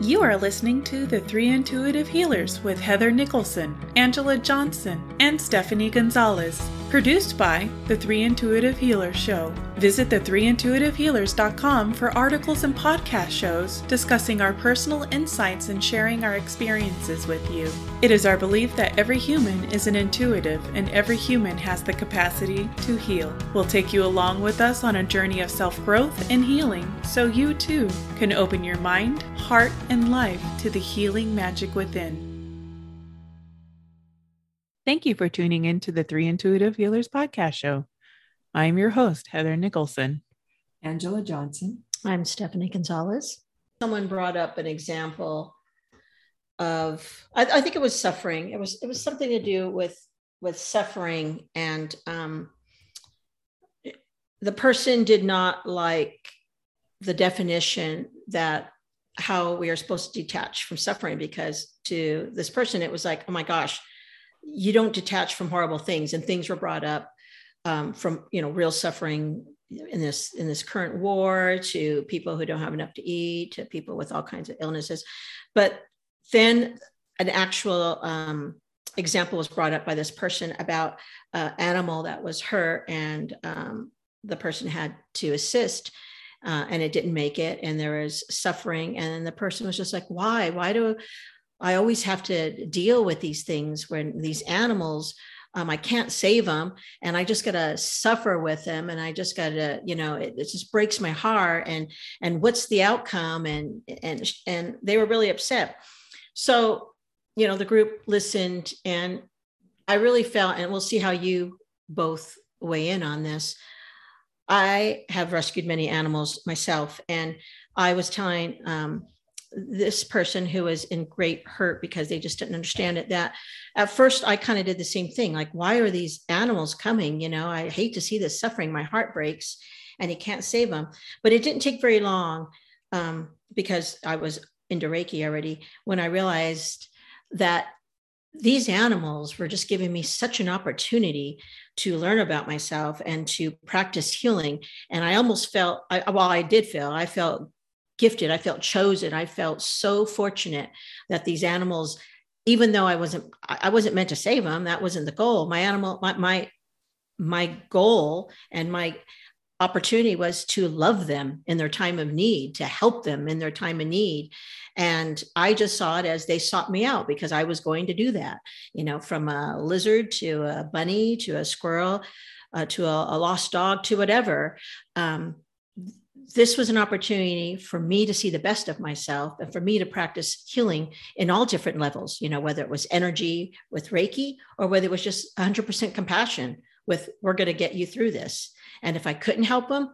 You are listening to The Three Intuitive Healers with Heather Nicholson, Angela Johnson, and Stephanie Gonzalez. Produced by The Three Intuitive Healers Show. Visit the3intuitivehealers.com for articles and podcast shows discussing our personal insights and sharing our experiences with you. It is our belief that every human is an intuitive and every human has the capacity to heal. We'll take you along with us on a journey of self growth and healing so you too can open your mind, heart, and life to the healing magic within. Thank you for tuning in to the Three Intuitive Healers podcast show. I'm your host, Heather Nicholson. Angela Johnson. I'm Stephanie Gonzalez. Someone brought up an example of I, I think it was suffering. It was it was something to do with with suffering and um, the person did not like the definition that how we are supposed to detach from suffering because to this person it was like oh my gosh you don't detach from horrible things and things were brought up um, from you know real suffering in this in this current war to people who don't have enough to eat to people with all kinds of illnesses. But then an actual um, example was brought up by this person about an animal that was hurt and um, the person had to assist uh, and it didn't make it and there was suffering. And the person was just like why? Why do I always have to deal with these things when these animals, um, I can't save them and I just got to suffer with them. And I just got to, you know, it, it, just breaks my heart. And, and what's the outcome? And, and, and they were really upset. So, you know, the group listened and I really felt, and we'll see how you both weigh in on this. I have rescued many animals myself. And I was telling, um, this person who was in great hurt because they just didn't understand it that at first i kind of did the same thing like why are these animals coming? You know i hate to see this suffering. My heart breaks and you can't save them but it didn't take very long um, because i was into reiki already when i realized that these animals were just giving me such an opportunity to learn about myself and to practice healing. And i almost felt I, well i did feel i felt gifted. I felt chosen. I felt so fortunate that these animals, even though I wasn't, I wasn't meant to save them. That wasn't the goal. My animal, my, my, my goal and my opportunity was to love them in their time of need, to help them in their time of need. And I just saw it as they sought me out because I was going to do that, you know, from a lizard to a bunny to a squirrel uh, to a, a, lost dog to whatever. Um, this was an opportunity for me to see the best of myself and for me to practice healing in all different levels, you know, whether it was energy with Reiki or whether it was just 100% compassion with, we're going to get you through this. And if I couldn't help them,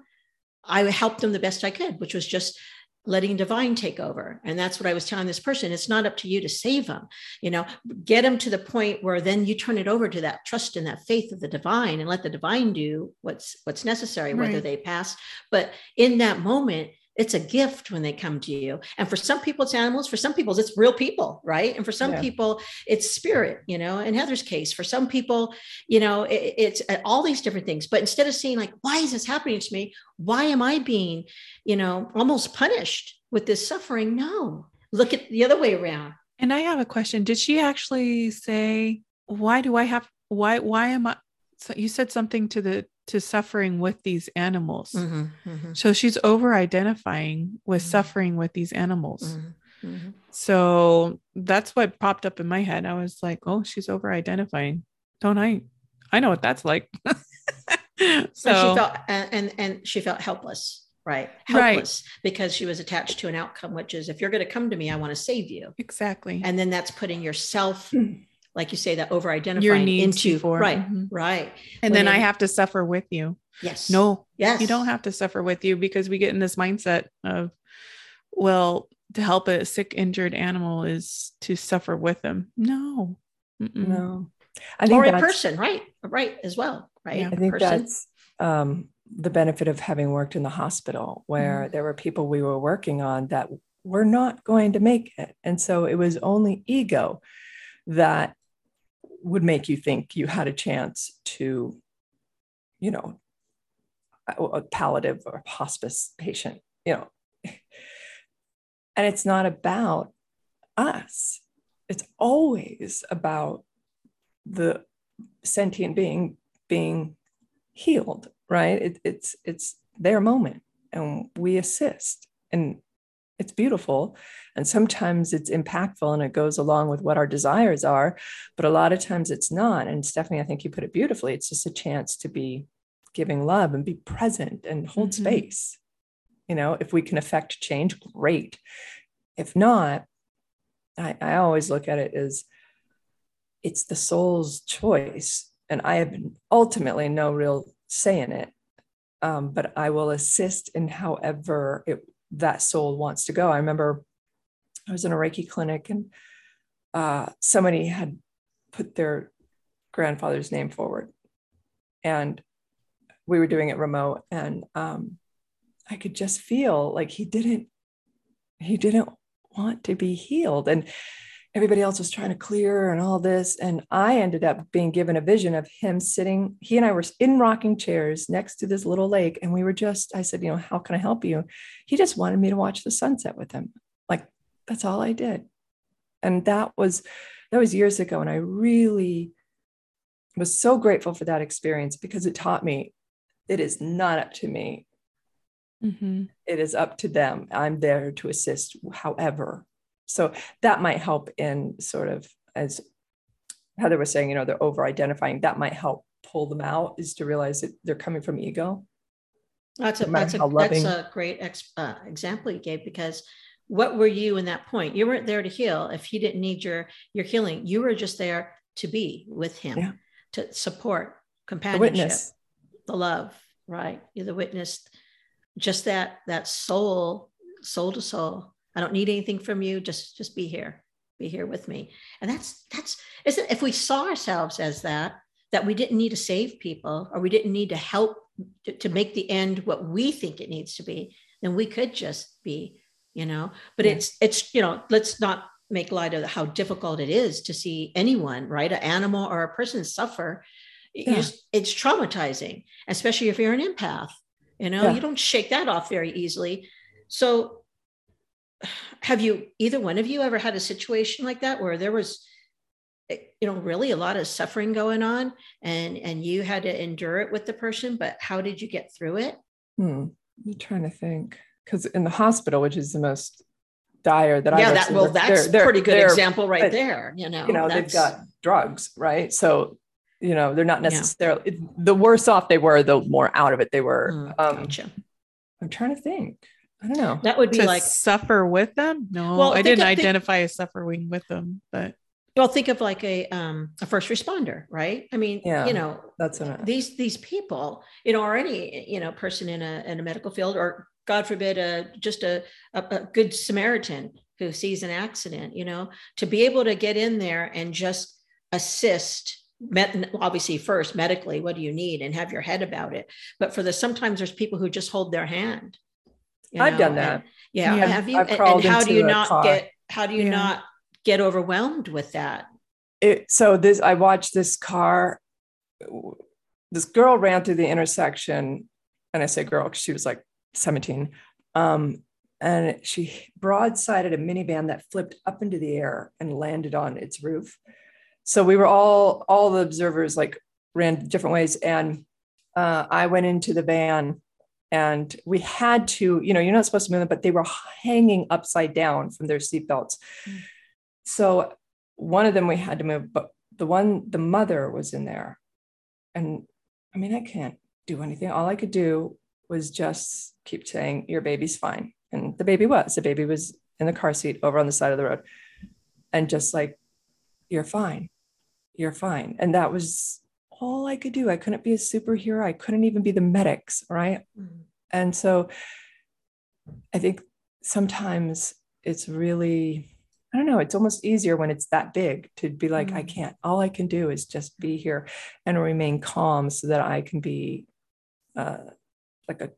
I helped them the best I could, which was just letting divine take over and that's what i was telling this person it's not up to you to save them you know get them to the point where then you turn it over to that trust and that faith of the divine and let the divine do what's what's necessary right. whether they pass but in that moment it's a gift when they come to you. And for some people it's animals. For some people it's real people right? And for some yeah. people it's spirit you know? In heather's case for some people you know it, it's uh, all these different things. But instead of saying like why is this happening to me? Why am i being you know almost punished with this suffering? No. Look at the other way around. And i have a question. Did she actually say why do i have why why am i so you said something to the to suffering with these animals. Mm-hmm, mm-hmm. So she's over identifying with mm-hmm. suffering with these animals. Mm-hmm, mm-hmm. So that's what popped up in my head. I was like, oh, she's over identifying. Don't I? I know what that's like. so and she felt and and she felt helpless, right? Helpless right. because she was attached to an outcome, which is if you're going to come to me, I want to save you. Exactly. And then that's putting yourself like you say, that over identifying into before. right, mm-hmm. right. And when then it, I have to suffer with you. Yes. No. Yes. You don't have to suffer with you because we get in this mindset of, well, to help a sick, injured animal is to suffer with them. No. Mm-mm. No. I think or a person, right? Right, as well, right? Yeah. I think person. that's um, the benefit of having worked in the hospital, where mm. there were people we were working on that were not going to make it, and so it was only ego that would make you think you had a chance to, you know, a, palliative or hospice patient, you know. and it's not about us it's always about the sentient being being healed right it, it's it's their moment and we assist and it's beautiful and sometimes it's impactful and it goes along with what our desires are but a lot of times it's not. And stephanie i think you put it beautifully. It's just a chance to be giving love and be present and hold mm-hmm. space. You know if we can affect change great. If not I, I always look at it as it's the soul's choice and i have ultimately no real say in it. Um, but i will assist in however it, that soul wants to go. I remember i was in a reiki clinic and uh, somebody had put their grandfather's name forward. And we were doing it remote and um, i could just feel like he didn't he didn't want to be healed. And everybody else was trying to clear and all this and i ended up being given a vision of him sitting he and i were in rocking chairs next to this little lake and we were just i said you know how can i help you he just wanted me to watch the sunset with him like that's all i did and that was that was years ago and i really was so grateful for that experience because it taught me it is not up to me. Mm-hmm. It is up to them. I'm there to assist, however. So that might help in sort of, as Heather was saying, you know, they're over identifying. That might help pull them out, is to realize that they're coming from ego. That's a, no that's, a that's a great ex, uh, example you gave because what were you in that point? You weren't there to heal. If he didn't need your your healing, you were just there to be with him, yeah. to support companionship. The the love, right? You're the witness, just that that soul, soul to soul. I don't need anything from you. Just just be here, be here with me. And that's that's isn't if we saw ourselves as that, that we didn't need to save people or we didn't need to help to, to make the end what we think it needs to be, then we could just be, you know. But yeah. it's it's you know, let's not make light of how difficult it is to see anyone, right, an animal or a person suffer yeah. Just, it's traumatizing, especially if you're an empath. You know, yeah. you don't shake that off very easily. So, have you either one of you ever had a situation like that where there was, eh, you know, really a lot of suffering going on, and and you had to endure it with the person? But how did you get through it? Hmm. I'm trying to think because in the hospital, which is the most dire that yeah, I've that well, that's they're, pretty good example right but, there. You know, you know, they've got drugs, right? So you know they're not necessarily yeah. the worse off they were the more out of it they were mm, um, gotcha. i'm trying to think i don't know. That would be to like suffer with them? No well, i didn't of, identify think, as suffering with them but well think of like a um a first responder right? I mean yeah, you know that's what these these people you know or any you know person in a in a medical field or god forbid a just a, a, a good samaritan who sees an accident you know to be able to get in there and just assist met, obviously first medically what do you need? And have your head about it. But for the sometimes there's people who just hold their hand i've know, done that. and, yeah, yeah, have you and, and, how do you not car. get how do you yeah. not get overwhelmed with that? It, so this i watched this car this girl ran through the intersection and i say girl because she was like 17 um, and she broadsided a minivan that flipped up into the air and landed on its roof. So we were all all the observers like ran different ways and uh, i went into the van and we had to you know you're not supposed to move them but they were hanging upside down from their seatbelts. Mm. so one of them we had to move but the one the mother was in there. And i mean i can't do anything. All i could do was just keep saying your baby's fine. And the baby was the baby was in the car seat over on the side of the road. And just like you're fine. You're fine. And that was all I could do. I couldn't be a superhero. I couldn't even be the medics, right? Mm-hmm. And so I think sometimes it's really, I don't know, it's almost easier when it's that big to be like, mm-hmm. I can't, all I can do is just be here and remain calm so that I can be uh, like a,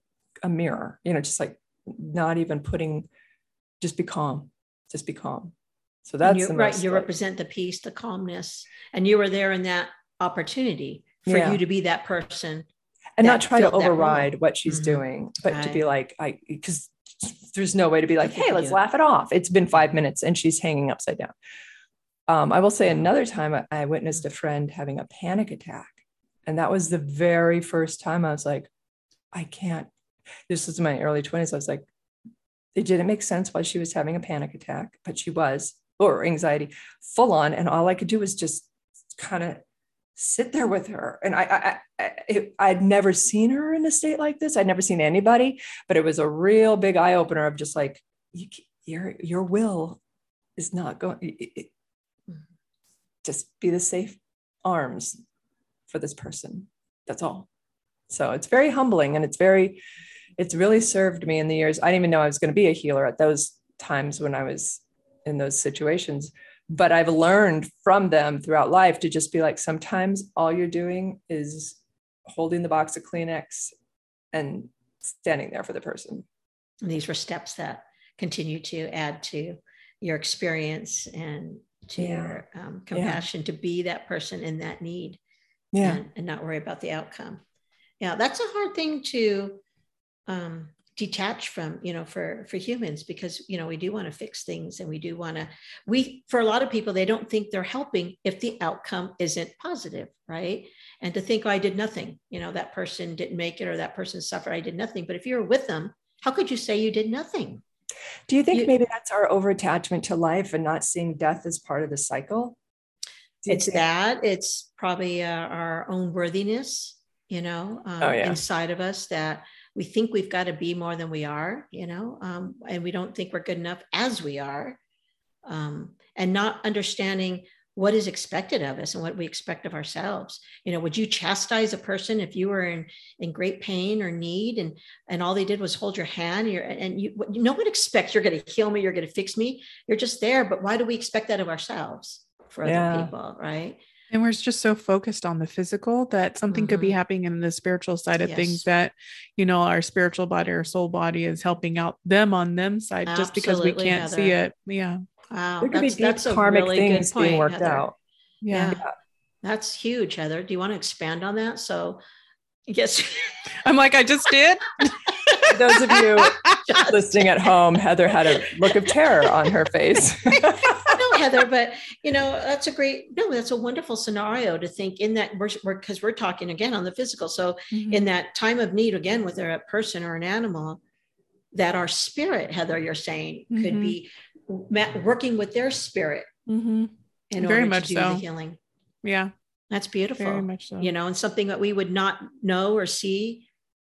a mirror, you know, just like not even putting, just be calm, just be calm. So that's you, right. You represent the peace, the calmness, and you were there in that opportunity for yeah. you to be that person and not try to override what she's mm-hmm. doing, but right. to be like, I, because there's no way to be like, hey, let's laugh it off. It's been five minutes and she's hanging upside down. Um, I will say another time I, I witnessed a friend having a panic attack. And that was the very first time I was like, I can't. This was my early 20s. I was like, it didn't make sense why she was having a panic attack, but she was, or anxiety full on. And all I could do was just kind of sit there with her. And I, I, I, I'd never seen her in a state like this. I'd never seen anybody, but it was a real big eye opener of just like, you, your, your will is not going, it, mm-hmm. just be the safe arms for this person. That's all. So it's very humbling and it's very, it's really served me in the years. I didn't even know I was going to be a healer at those times when I was in those situations. But I've learned from them throughout life to just be like, sometimes all you're doing is holding the box of Kleenex and standing there for the person. And these were steps that continue to add to your experience and to yeah. your um, compassion yeah. to be that person in that need yeah and, and, not worry about the outcome yeah that's a hard thing to um, detach from you know for for humans because you know we do want to fix things and we do want to we for a lot of people they don't think they're helping if the outcome isn't positive right and to think oh, i did nothing you know that person didn't make it or that person suffered i did nothing but if you're with them how could you say you did nothing do you think you, maybe that's our over attachment to life and not seeing death as part of the cycle? It's think? that. It's probably uh, our own worthiness, you know, um, oh, yeah. inside of us that we think we've got to be more than we are, you know, um, and we don't think we're good enough as we are. Um, and not understanding what is expected of us and what we expect of ourselves you know would you chastise a person if you were in in great pain or need and and all they did was hold your hand you're, and you no one expects you're going to heal me you're going to fix me you're just there but why do we expect that of ourselves for other yeah. people right and we're just so focused on the physical that something mm-hmm. could be mm-hmm. happening in the spiritual side of yes. things that, you know, our spiritual body or soul body is helping out them on them side Absolutely, just because we can't Heather. see it. Yeah. Wow, there could be deep karmic really things point, being worked Heather. out. Yeah. yeah. that's huge, Heather. Do you want to expand on that? So, yes, I'm like I just did. Those of you listening at home, Heather had a look of terror on her face. Heather, but you know that's a great no, that's a wonderful scenario to think in that we're because we're, we're, talking again on the physical. So mm-hmm. in that time of need, again, whether a person or an animal, that our spirit, Heather, you're saying, mm-hmm. could be working with their spirit mm-hmm. in Very order much to do so. the healing. Yeah. That's beautiful. Very much so. You know, and something that we would not know or see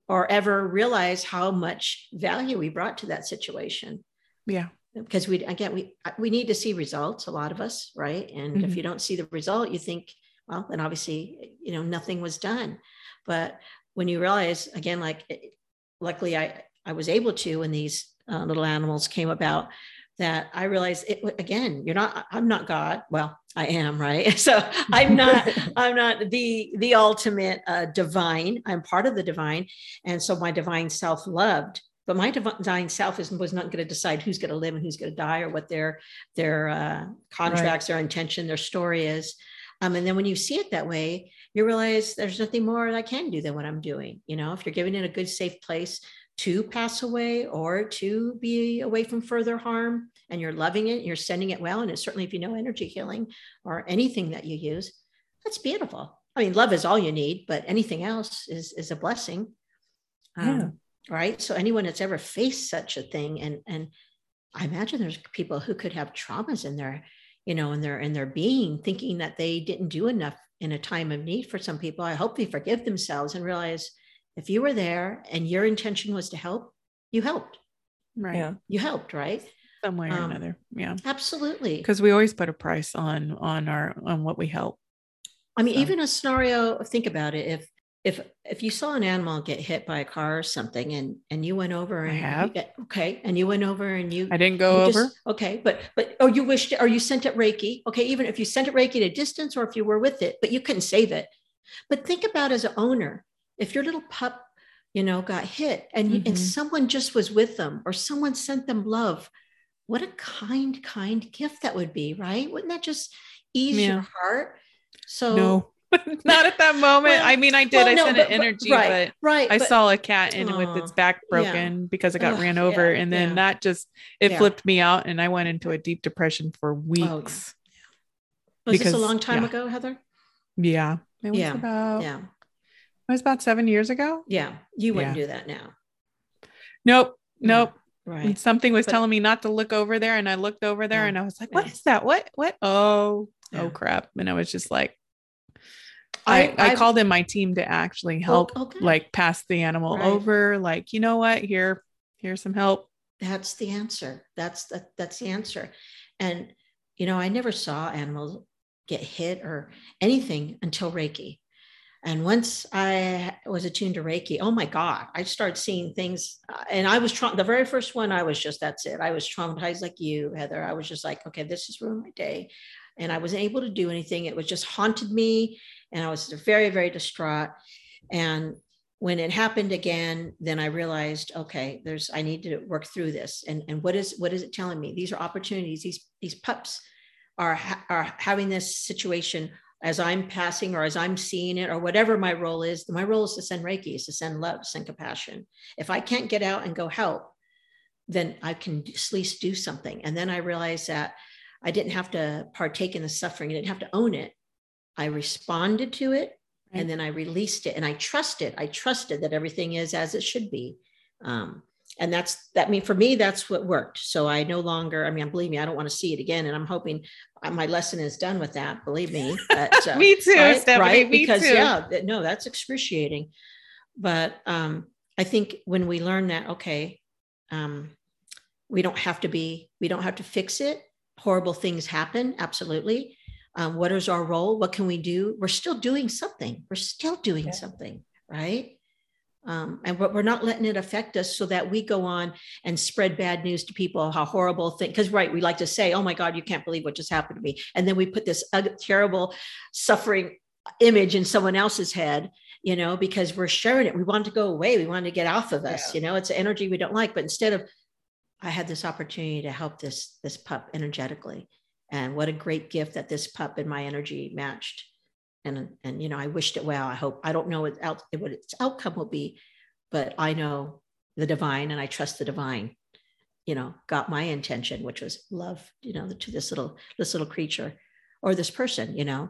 or ever realize how much value we brought to that situation. Yeah. Because we again we we need to see results, a lot of us, right? And mm-hmm. if you don't see the result, you think, well, then obviously, you know, nothing was done. But when you realize again, like luckily I I was able to when these uh, little animals came about that I realized it again, you're not, I'm not God. Well, I am, right? So I'm not, I'm not the, the ultimate uh, divine. I'm part of the divine. And so my divine self loved, but my divine self is, was not going to decide who's going to live and who's going to die or what their, their uh, contracts, right. their intention, their story is. Um, and then when you see it that way, you realize there's nothing more I can do than what I'm doing. You know, if you're giving it a good, safe place, to pass away or to be away from further harm and you're loving it, you're sending it well. And it's certainly if you know energy healing or anything that you use, that's beautiful. I mean, love is all you need, but anything else is is a blessing. Um, yeah. Right. So anyone that's ever faced such a thing, and and I imagine there's people who could have traumas in their, you know, in their in their being, thinking that they didn't do enough in a time of need for some people. I hope they forgive themselves and realize if you were there and your intention was to help, you helped. Right. Yeah. You helped, right? Some way or um, another. Yeah. Absolutely. Because we always put a price on on our on what we help. I mean, so. even a scenario, think about it. If if if you saw an animal get hit by a car or something and and you went over and I have. You, okay and you went over and you I didn't go over just, okay but but oh you wished or you sent it reiki okay even if you sent it reiki at a distance or if you were with it but you couldn't save it but think about as an owner if your little pup you know got hit and mm-hmm. and someone just was with them or someone sent them love what a kind kind gift that would be right wouldn't that just ease yeah. your heart so no not at that moment. Well, I mean, I did. well, I no, sent but- an but- energy, right, but right. I but- saw a cat in with its back broken because it got Ugh, ran over, yeah, and then yeah. that just it Yeah. flipped me out, and I went into a deep depression for oh, yeah. weeks. Was this a long time yeah. ago, Heather? Yeah, it was Yeah, about Yeah, it was about seven years ago. yeah. You wouldn't Yeah. do that now, Nope, mm, nope. right? And something was telling me not to look over there, and I looked over there, Yeah. and I was like, "What Yeah. is that? What? What? Oh, oh Yeah. oh crap!" And I was just like, I, I, called in my team to actually help, Oh, okay. like pass the animal Right. over. Like, you know what? Here, here's some help. that's the answer that's that, that's the answer and you know i never saw animals get hit or anything until reiki and once i was attuned to reiki oh my god i started seeing things uh, and i was trying the very first one i was just that's it i was traumatized like you heather i was just like okay this is ruined my day and i wasn't able to do anything. It was just haunted me and i was very very distraught. And when it happened again then i realized okay there's i need to work through this. And and what is what is it telling me? These are opportunities. These these pups are are having this situation as i'm passing or as i'm seeing it or whatever my role is. My role is to send reiki is to send love send compassion. If i can't get out and go help then i can at least do something. And then i realized that i didn't have to partake in the suffering i didn't have to own it i responded to it Right. and then I released it and I trusted. I trusted that everything is as it should be. Um, and that's that. I mean, for me, that's what worked. So I no longer. I mean, believe me, I don't want to see it again. And I'm hoping uh, my lesson is done with that. Believe me. But, uh, me too, right, Stephanie. right? Me because too. yeah, no, that's excruciating. But um, I think when we learn that, okay, um, we don't have to be, we don't have to fix it. Horrible things happen, absolutely. Um, what is our role? What can we do? We're still doing something. We're still doing Yeah. something, right? Um, and but we're not letting it affect us so that we go on and spread bad news to people how horrible thing because right we like to say oh my god you can't believe what just happened to me and then we put this terrible suffering image in someone else's head you know because we're sharing it we want to go away we want to get off of us Yeah. you know it's an energy we don't like but instead of i had this opportunity to help this this pup energetically. And what a great gift that this pup and my energy matched. And and you know i wished it well. I hope i don't know what, out, what its outcome will be but i know the divine and i trust the divine you know got my intention which was love you know to this little this little creature or this person you know.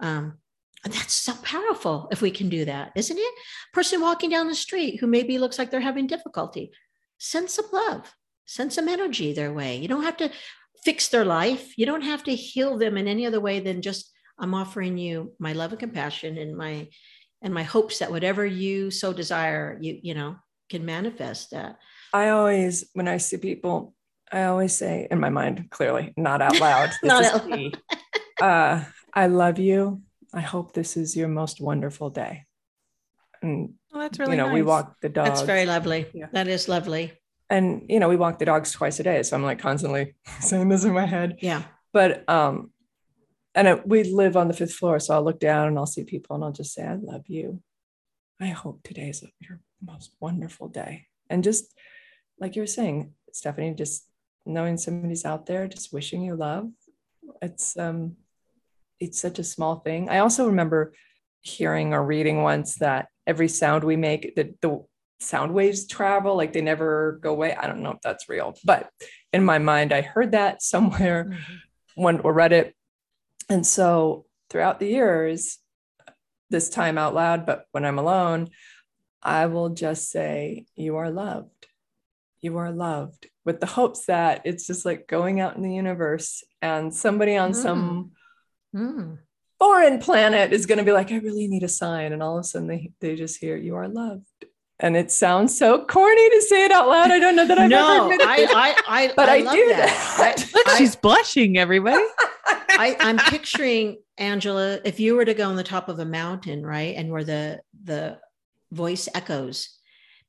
Um that's so powerful if we can do that isn't it? Person walking down the street who maybe looks like they're having difficulty. Send some love send some energy their way you don't have to fix their life you don't have to heal them in any other way than just i'm offering you my love and compassion and my and my hopes that whatever you so desire you you know can manifest that I always, when I see people, I always say in my mind, clearly, not out loud. This Not is out loud. Uh, I love you. I hope this is your most wonderful day. And Well, that's really you know, we walk the dogs. that's very lovely Yeah. that is lovely and you know, we walk the dogs twice a day. So I'm like constantly saying this in my head. yeah But um, and it, we live on the fifth floor, so I'll look down and I'll see people and I'll just say, "I love you. I hope today's your most wonderful day." And just like you're saying, Stephanie, just knowing somebody's out there, just wishing you love. It's um, it's such a small thing. I also remember hearing or reading once that every sound we make, that the sound waves travel, like they never go away. I don't know if that's real, but in my mind, I heard that somewhere when or read it. And so throughout the years, this time out loud, but when I'm alone, I will just say, You are loved. You are loved with the hopes that it's just like going out in the universe and somebody on some Mm. foreign planet is going to be like, I really need a sign. And all of a sudden they, they just hear, You are loved. And it sounds so corny to say it out loud. I don't know that I've no ever I, admitted it. I i But I love do that, that. Look, I, she's blushing, everybody. I, I'm picturing Angela, if you were to go on the top of a mountain, right, and where the the voice echoes,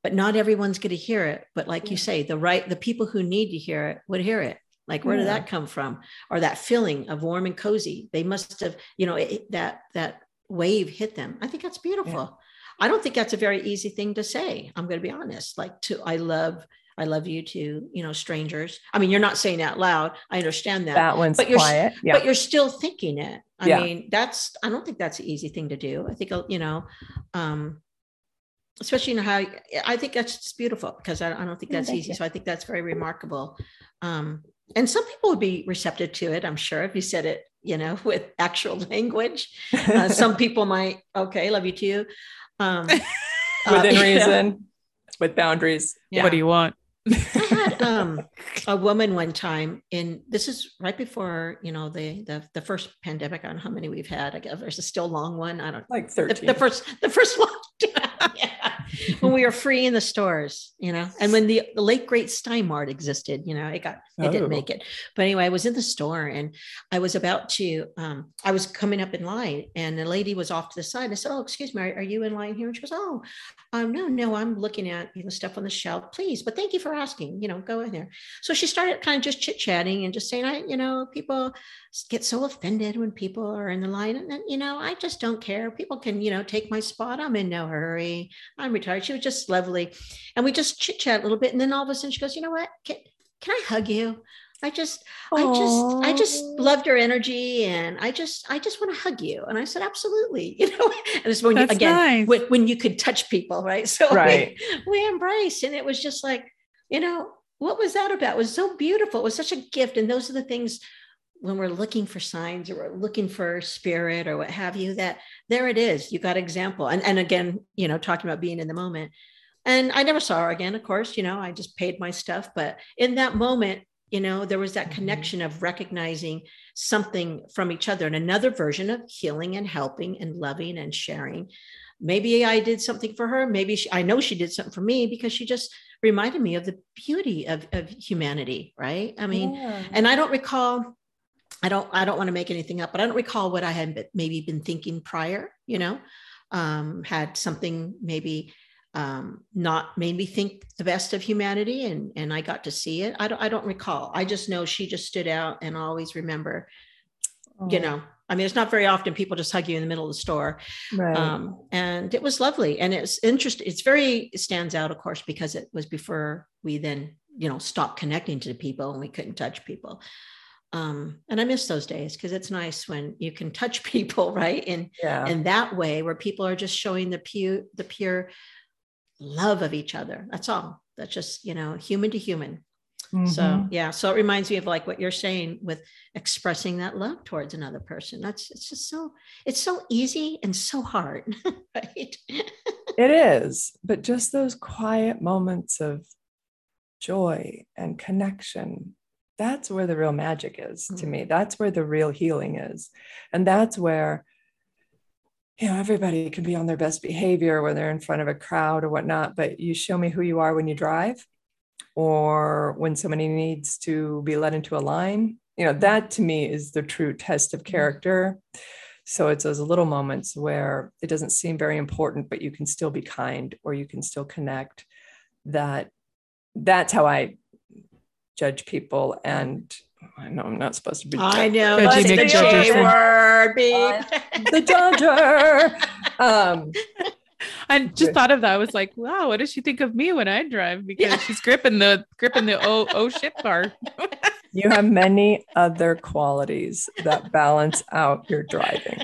but not everyone's going to hear it. But like you say, the right, the people who need to hear it would hear it. Like, where did that come from? Or that feeling of warm and cozy? They must have, you know, it, that that wave hit them. I think that's beautiful. I don't think that's a very easy thing to say. I'm going to be honest. Like, to I love, I love you to, you know, strangers. I mean, you're not saying out loud. I understand that. That one's but you're, quiet. Yeah. But you're still thinking it. I Yeah. mean, that's, I don't think that's an easy thing to do. I think, uh, you know, um, especially in how, I think that's just beautiful because I, I don't think that's easy. So I think that's very remarkable. Um, and some people would be receptive to it, I'm sure, if you said it, you know, with actual language. Uh, some people might, okay, love you too. Um, uh, Within yeah. reason, with boundaries. Yeah. What do you want? I had um, a woman one time in this is right before you know the the, the first pandemic. I don't know how many we've had. I guess there's a still long one. I don't. Like The, 13. the first the first one. When we were free in the stores, you know, and when the, the late great Stein Mart existed, you know, it got it Oh. didn't make it. But anyway, I was in the store and I was about to um, I was coming up in line and the lady was off to the side. I said, Oh, excuse me, are, are you in line here? And she goes, Oh, um, no, no, I'm looking at you know stuff on the shelf, please. But thank you for asking. You know, go in there. So she started kind of just chit chatting and just saying, I, you know, people get so offended when people are in the line, and then, you know, I just don't care. People can, you know, take my spot. I'm in no hurry. I'm retired. She was just lovely, and we just chit chat a little bit, and then all of a sudden she goes, you know what? Can, can I hug you? I just, I just, I just loved your energy, and I just, I just want to hug you. And I said, absolutely. You know, and it's when you, again nice. when, when you could touch people, right? So we- we, embraced, and it was just like, you know, what was that about? It was so beautiful. It was such a gift, and those are the things when we're looking for signs or we're looking for spirit or what have you. That there it is. You got example, and and again, you know, talking about being in the moment. And I never saw her again, of course. You know, I just paid my stuff, but in that moment, you know, there was that Mhm. connection of recognizing something from each other and another version of healing and helping and loving and sharing. Maybe I did something for her. Maybe she, I know she did something for me because she just reminded me of the beauty of, of humanity, right? I mean, Yeah. and I don't recall, I don't, I don't want to make anything up, but I don't recall what I had maybe been thinking prior, you know, um, had something maybe um, not made me think the best of humanity and, and I got to see it. I don't, I don't recall. I just know she just stood out and I always remember, you Oh, know, I mean, it's not very often people just hug you in the middle of the store. right. Um, and it was lovely. And it's interesting. It's very, it stands out, of course, because it was before we then, you know, stopped connecting to people and we couldn't touch people. Um, and I miss those days because it's nice when you can touch people, right? And yeah. in that way where people are just showing the pure, the pure love of each other. That's all. That's just, you know, human to human. So Mhm. yeah, so it reminds me of like what you're saying with expressing that love towards another person. That's it's just so it's so easy and so hard, right? It is, but just those quiet moments of joy and connection, that's where the real magic is to Mm. me. That's where the real healing is. And that's where, you know, everybody can be on their best behavior when they're in front of a crowd or whatnot, but you show me who you are when you drive or when somebody needs to be led into a line. You know, that to me is the true test of character. So it's those little moments where it doesn't seem very important, but you can still be kind or you can still connect. That that's how I judge people. And I know I'm not supposed to be I know. Judgy that's the McJudgerson. J word, beep. the judger. Um, I just thought of that. I was like, wow, what does she think of me when I drive? Because Yeah. she's gripping the gripping the oh oh shit bar. you have many other qualities that balance out your driving.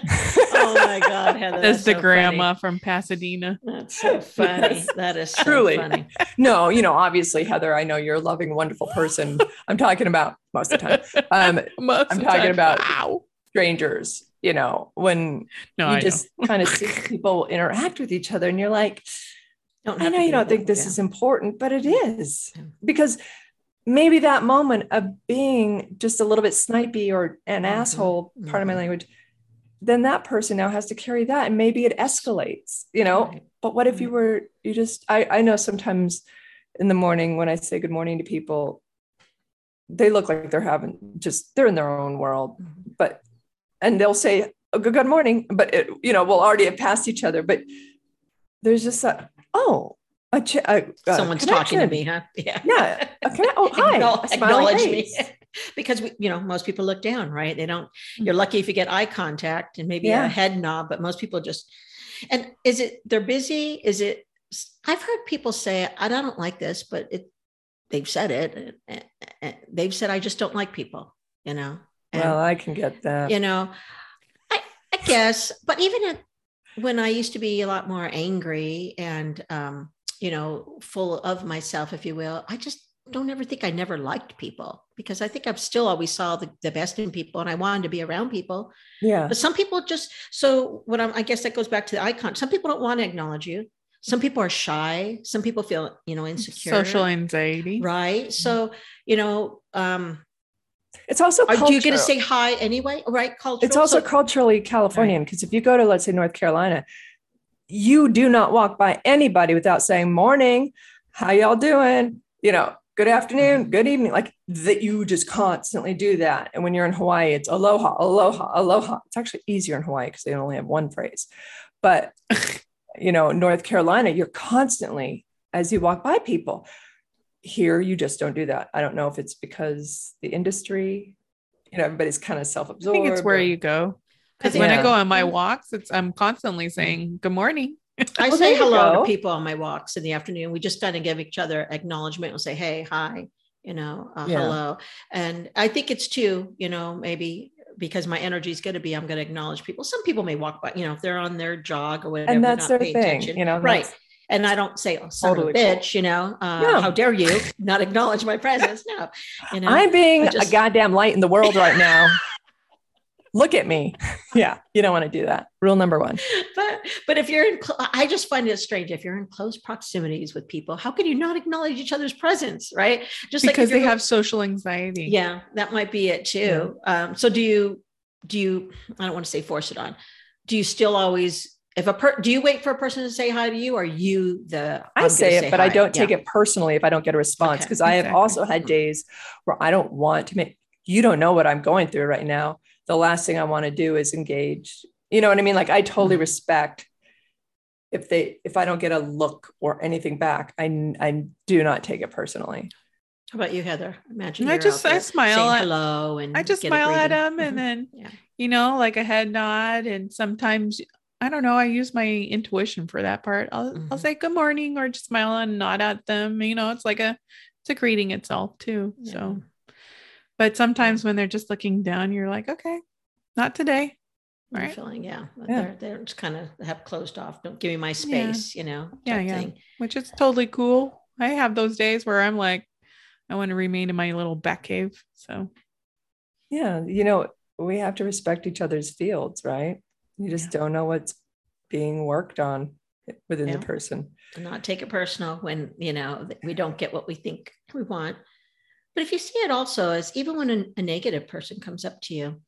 oh my God, Heather. That's that's the so grandma from Pasadena. That's so funny. Yes, that is so truly. funny. no, you know, obviously, Heather, I know you're a loving, wonderful person. I'm talking about most of the time. Um, Most I'm of the talking time. about- wow. strangers, you know, when No, you I just kind of see people interact with each other and you're like, Don't I know you don't think this yeah. is important, but it is because maybe that moment of being just a little bit snipey or an Mhm. asshole, part of my Mhm. language, then that person now has to carry that and maybe it escalates, you know. Right. But what if you were, you just, I, I know sometimes in the morning when I say good morning to people, they look like they're having just, they're in their own world, Mhm. but, and they'll say, oh, good, good morning, but it, you know, we'll already have passed each other. But there's just a, oh, a, ch- a, a Someone's talking to me, huh? Yeah. Yeah. Okay. oh, hi. Acknowl- acknowledge me because we, you know most people look down right they don't mm. you're lucky if you get eye contact and maybe Yeah. a head nod but most people just and is it they're busy is it i've heard people say i don't like this but it they've said it. and- and They've said, I just don't like people, you know? And, Well, I can get that. you know, I, I guess, but even at, when I used to be a lot more angry and, um, you know, full of myself, if you will, I just don't ever think I never liked people because I think I've still always saw the, the best in people and I wanted to be around people. Yeah. But some people just so what I'm I guess that goes back to the icon. Some people don't want to acknowledge you. Some people are shy. Some people feel, you know, insecure. Social anxiety. right. So, you know, um, It's also are, do you get to say hi anyway? Right. Cultural. it's also So- culturally Californian because if you go to, let's say, North Carolina, you do not walk by anybody without saying morning, how y'all doing? You know, good afternoon, mm-hmm. good evening. Like that, you just constantly do that. And when you're in Hawaii, it's aloha, aloha, aloha. It's actually easier in Hawaii because they only have one phrase. But you know, North Carolina, you're constantly as you walk by people. Here, you just don't do that. I don't know if it's because the industry, you know, everybody's kind of self-absorbed. I think it's where or- you go. I Because think- when I go on my walks, it's I'm constantly saying good morning. I Well, say hello go. to people on my walks in the afternoon. We just kind of give each other acknowledgement. We'll say, hey, hi, you know, uh, Yeah. hello. And I think it's too, you know, maybe because my energy is going to be, I'm going to acknowledge people. Some people may walk by, you know, if they're on their jog or whatever, and that's not their paying thing, attention. you know. right. And I don't say, oh, son Totally of a cool. bitch, you know, uh, No. how dare you not acknowledge my presence? No, you know, I'm being just- a goddamn light in the world right now. Look at me. Yeah, you don't want to do that. Rule number one. but but if you're in i just find it strange if you're in close proximities with people how could you not acknowledge each other's presence right just like because you're they go- have social anxiety. yeah that might be it too um so do you do you i don't want to say force it on do you still always if a per do you wait for a person to say hi to you or are you the I I'm say gonna it, but I don't take Yeah. it personally if I don't get a response Okay, because I have exactly. also had days where I don't want to make you don't know what I'm going through right now. The last thing I want to do is engage. You know what I mean? Like I totally Mhm. respect if they if I don't get a look or anything back, I I do not take it personally. how about you heather imagine I you're just- I smile saying at- hello and I just smile at them and Mhm. then yeah you know, like a head nod. And sometimes I don't know, I use my intuition for that part. I'll I'll Mhm. say good morning or just smile and nod at them. You know, it's like a it's a greeting itself too. Yeah. So but sometimes when they're just looking down, you're like, okay, not today. I'm Right. feeling yeah, Yeah. they're they're just kind of have closed off. Don't give me my space, you know. Yeah, yeah. thing. Which is totally cool. I have those days where I'm like, I want to remain in my little bat cave. So Yeah, you know, we have to respect each other's fields, right? You just don't know what's being worked on within Yeah. the person. and not take it personal when you know we don't get what we think we want but if you see it also as even when a, a negative person comes up to you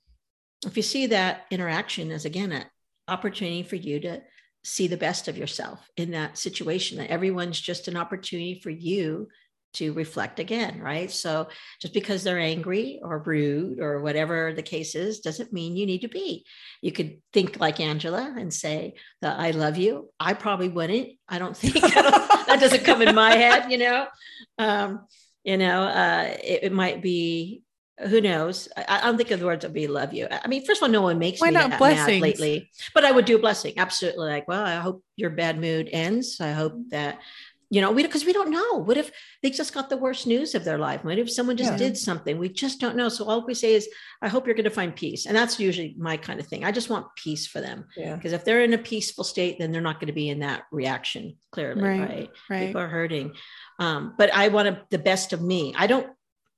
if you see that interaction as again an opportunity for you to see the best of yourself in that situation that everyone's just an opportunity for you to reflect again right? So just because they're angry or rude or whatever the case is doesn't mean you need to be. You could think like angela and say that i love you. I probably wouldn't. I don't think that doesn't come in my head you know? Um you know uh it, it might be who knows? I, I don't think of the words would be love you. I mean first of all no one makes Why me not that blessings? mad lately but i would do a blessing absolutely. Like well i hope your bad mood ends. I hope that you know we because we don't know. What if they just got the worst news of their life? What if someone just Yeah. did something? We just don't know. So all we say is i hope you're going to find peace. And that's usually my kind of thing. I just want peace for them. Yeah. because if they're in a peaceful state then they're not going to be in that reaction clearly Right. right, right. people are hurting um, but i want to, the best of me. I don't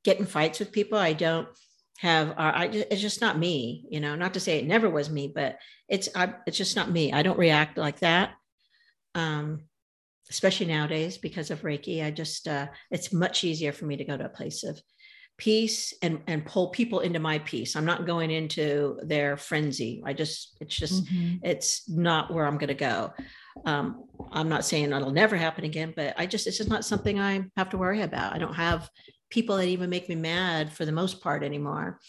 get in fights with people. I don't have uh, I, it's just not me you know not to say it never was me but it's I, it's just not me. I don't react like that. Um, especially nowadays because of reiki. I just uh, it's much easier for me to go to a place of peace and and pull people into my peace. I'm not going into their frenzy. I just it's just Mhm. it's not where I'm going to go. Um, I'm not saying it'll never happen again, but I just, it's just not something I have to worry about. I don't have people that even make me mad for the most part anymore.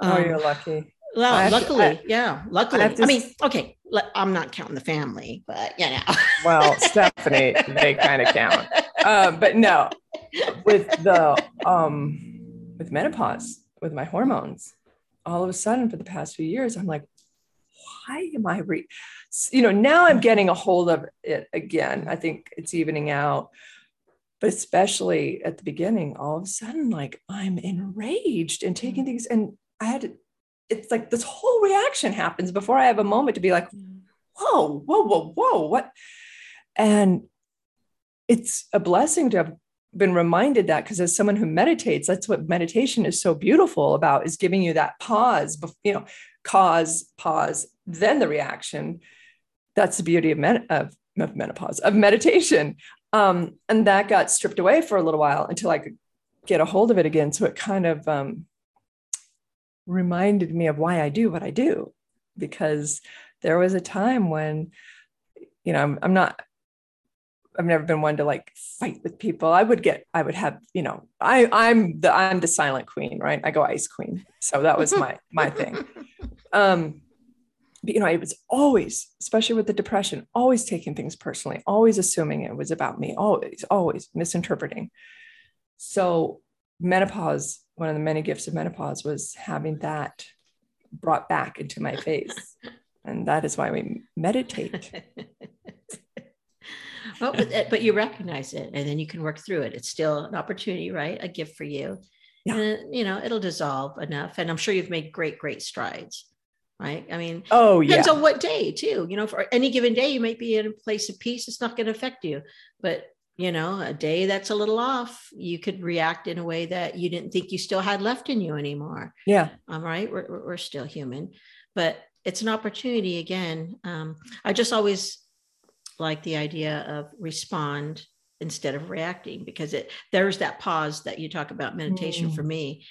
Oh, Um, you're lucky. well, I have to- luckily, I- yeah, luckily. I, to mean, okay, I'm not counting the family, but you know. Well, Stephanie, they kind of count. Um, but no, with the um with menopause, with my hormones, all of a sudden for the past few years, I'm like, why am I re you know, now I'm getting a hold of it again. I think it's evening out. but especially at the beginning, all of a sudden, like I'm enraged and taking mm-hmm. things, and I had to, it's like this whole reaction happens before I have a moment to be like, whoa, whoa, whoa, whoa, what? And it's a blessing to have been reminded that because as someone who meditates, that's what meditation is so beautiful about is giving you that pause, you know, cause, pause, then the reaction. That's the beauty of, men- of, of menopause, of meditation. Um, and that got stripped away for a little while until I could get a hold of it again. So it kind of um, reminded me of why I do what I do, because there was a time when, you know, I'm, I'm not, I've never been one to like fight with people. I would get, I would have, you know, I, I'm the, I'm the silent queen, right? I go ice queen. So that was my, my thing. Um, but, you know, I was always, especially with the depression, always taking things personally, always assuming it was about me, always, always misinterpreting. So, menopause, one of the many gifts of menopause was having that brought back into my face. And that is why we meditate. well, but, but you recognize it and then you can work through it. It's still an opportunity, right? A gift for you. Yeah. And, you know, it'll dissolve enough. And I'm sure you've made great, great strides right? I mean, oh yeah, depends on what day too. You know, for any given day, you might be in a place of peace. It's not going to affect you, but you know, a day that's a little off, you could react in a way that you didn't think you still had left in you anymore. Yeah, I'm um, right. We're we're still human, but it's an opportunity again. Um, I just always like the idea of respond instead of reacting because it there's that pause that you talk about meditation mm. for me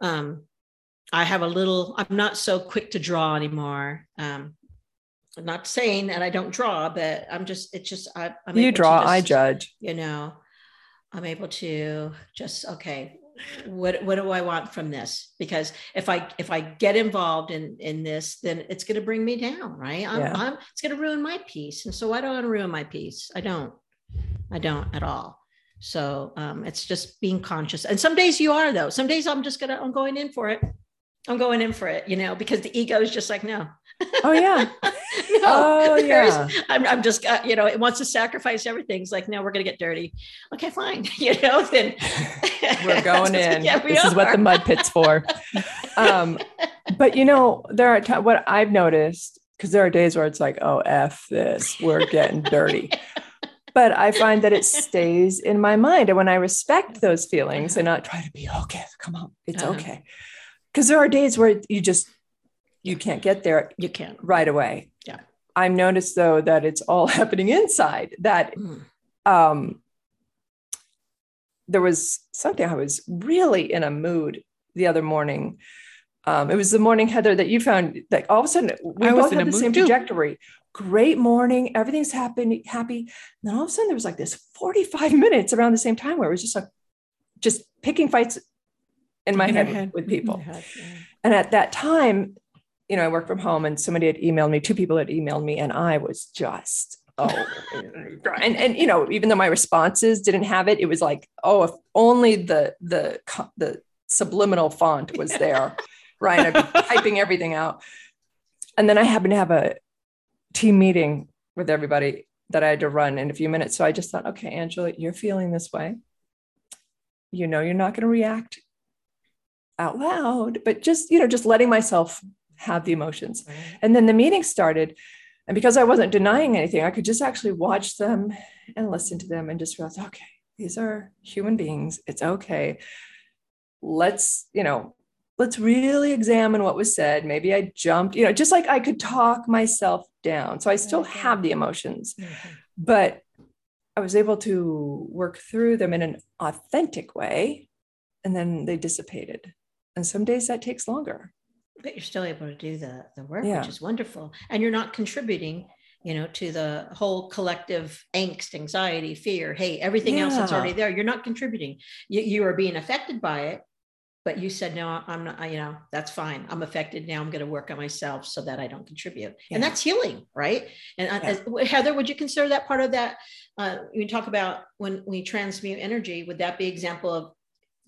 um, I have a little, I'm not so quick to draw anymore. Um, I'm not saying that I don't draw, but I'm just, it's just, I, am you draw, just, I judge. You know, I'm able to just, okay, what, what do I want from this? Because if I, if I get involved in, in this, then it's going to bring me down, right? I'm, yeah. I'm, it's going to ruin my peace. And so I don't want to ruin my peace. I don't, I don't at all. So um, it's just being conscious. And some days you are though. Some days I'm just gonna I'm going in for it. I'm going in for it, you know, because the ego is just like, no. Oh yeah. no, oh yeah. I'm, I'm just, uh, you know, it wants to sacrifice everything. It's like, no, we're going to get dirty. Okay, fine. you know, then we're going in. Yeah, we this are. is what the mud pit's for. Um, but you know, there are t- what I've noticed because there are days where it's like, oh, F this, we're getting dirty. But I find that it stays in my mind. And when I respect those feelings and not try to be, okay, come on, it's uh-huh. okay because there are days where you just you can't get there you can't. right away. Yeah. I've noticed though that it's all happening inside that mm. um there was something i was really in a mood the other morning. Um, it was the morning heather that you found that all of a sudden we I both had the same too. trajectory. Great morning everything's happening happy. And then all of a sudden there was like this 45 minutes around the same time where it was just like just picking fights in my in head, head, with people. Head, yeah. And at that time, you know, I work from home and somebody had emailed me, two people had emailed me, and I was just, oh, and, and, you know, even though my responses didn't have it, it was like, oh, if only the, the, the subliminal font was there, right? I'd be typing everything out. And then I happened to have a team meeting with everybody that I had to run in a few minutes. So I just thought, okay, Angela, you're feeling this way. You know, you're not going to react out loud, but just, you know, just letting myself have the emotions. And then the meeting started. And because I wasn't denying anything, I could just actually watch them and listen to them and just realize, okay, these are human beings. It's okay. Let's, you know, let's really examine what was said. Maybe I jumped, you know, just like I could talk myself down. So I still have the emotions, mm-hmm. but I was able to work through them in an authentic way. And then they dissipated and some days that takes longer but you're still able to do the the work yeah. which is wonderful and you're not contributing you know to the whole collective angst anxiety fear hey everything yeah. else that's already there you're not contributing you, you are being affected by it but you said no i'm not you know that's fine i'm affected now i'm going to work on myself so that i don't contribute yeah. and that's healing right and uh, yeah. as, heather would you consider that part of that uh, you talk about when we transmute energy would that be example of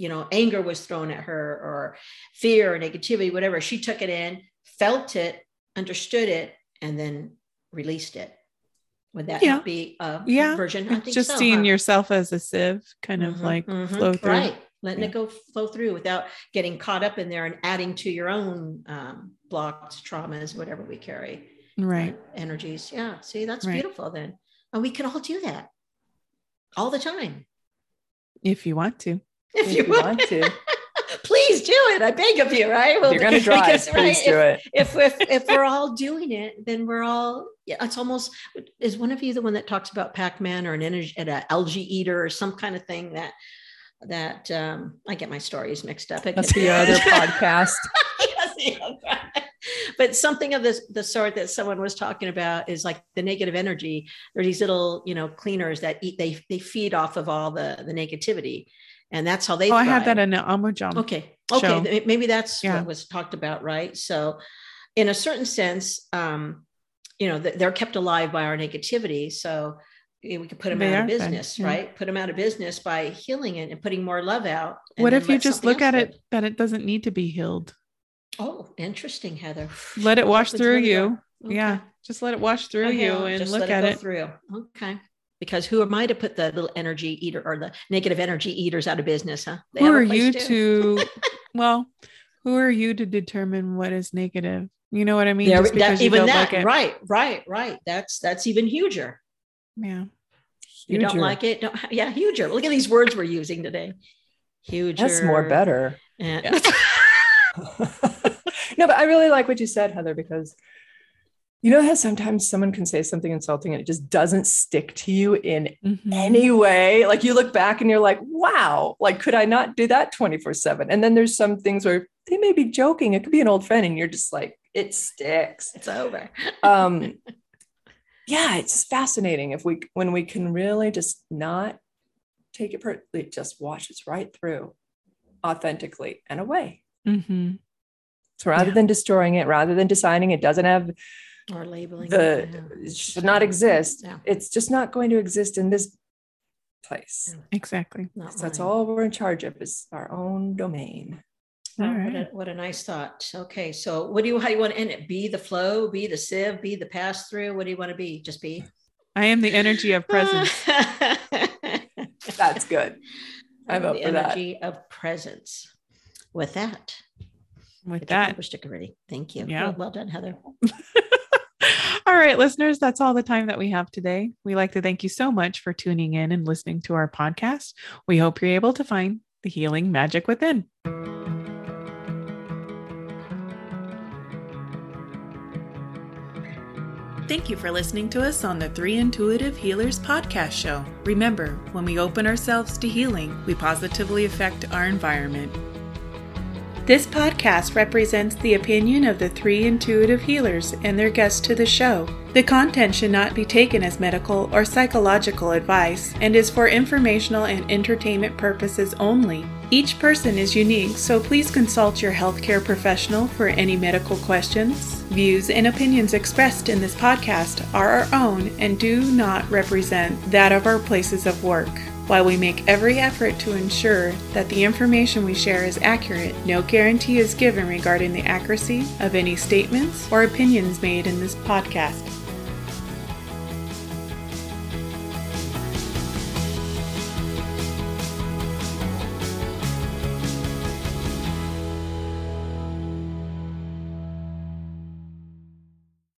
you know anger was thrown at her or fear or negativity whatever she took it in felt it understood it and then released it Would that Yeah. be a Yeah, version? I think just so, seeing huh? yourself as a sieve, kind of Mhm, like mhm. flow yourself as a sieve, kind of like Mhm, flow through. Right. Letting Yeah. it go flow through without getting caught up in there and adding to your own um, blocks, traumas, whatever we carry. Right. uh, energies. Yeah. See, that's Right. beautiful then. And we can all do that all the time. If you want to. If, If you, you want to. please do it. I beg of you, right? If you're going to drive, because, please right, do it. if, if, if if we're all doing it, then we're all. Yeah, it's almost. Is one of you the one that talks about Pac-Man or an energy, at an algae eater or some kind of thing that that um, I get my stories mixed up. I That's the other podcast. But something of this the sort that someone was talking about is like the negative energy there are these little you know cleaners that eat they they feed off of all the the negativity and that's how they Oh, I had thrive. that in an Amojam. okay okay show. th- maybe that's Yeah. what was talked about right so in a certain sense um you know they're kept alive by our negativity so we could put them They out of business yeah. right put them out of business by healing it and putting more love out What if you just look at it that it doesn't need to be healed? Oh, interesting, Heather. Let it wash through you. door. Yeah. Just let it wash through Okay, you and just look at go it. through. Okay. Because who am I to put the little energy eater or the negative energy eaters out of business, huh? They Who are you too. to well, who are you to determine what is negative? You know what I mean? There- Just that- because even that, like right, right, right. That's that's even huger. Yeah. You don't like it? Don't, yeah, huger. Look at these words we're using today. Huger. That's more better. And- no, but I really like what you said, Heather, because you know how sometimes someone can say something insulting and it just doesn't stick to you in Mhm. any way. Like you look back and you're like, wow, like could I not do that 24 7? And then there's some things where they may be joking. It could be an old friend, and you're just like, it sticks. it's over. Um yeah, it's fascinating if we when we can really just not take it per it just washes right through authentically and away. Mhm. So rather Yeah. than destroying it, rather than deciding it doesn't have Or labeling. the it, yeah. should not exist, Yeah. it's just not going to exist in this place. Exactly. That's all we're in charge of is our own domain. Oh, All what, a, what a nice thought. Okay, so what do you how do you want to end it? Be the flow, be the sieve, be the pass through. What do you want to be? Just be I am the energy of presence. That's good. I'm up the for that. energy of presence. With that, With get your that. bumper sticker ready. Thank you. Yeah. Well, well done, Heather. all right, listeners, that's all the time that we have today. We like to thank you so much for tuning in and listening to our podcast. We hope you're able to find the healing magic within. Thank you for listening to us on the Three Intuitive Healers podcast show. Remember, when we open ourselves to healing, we positively affect our environment. This podcast represents the opinion of the three intuitive healers and their guests to the show. The content should not be taken as medical or psychological advice and is for informational and entertainment purposes only. Each person is unique, so please consult your healthcare professional for any medical questions. Views and opinions expressed in this podcast are our own and do not represent that of our places of work. While we make every effort to ensure that the information we share is accurate, no guarantee is given regarding the accuracy of any statements or opinions made in this podcast.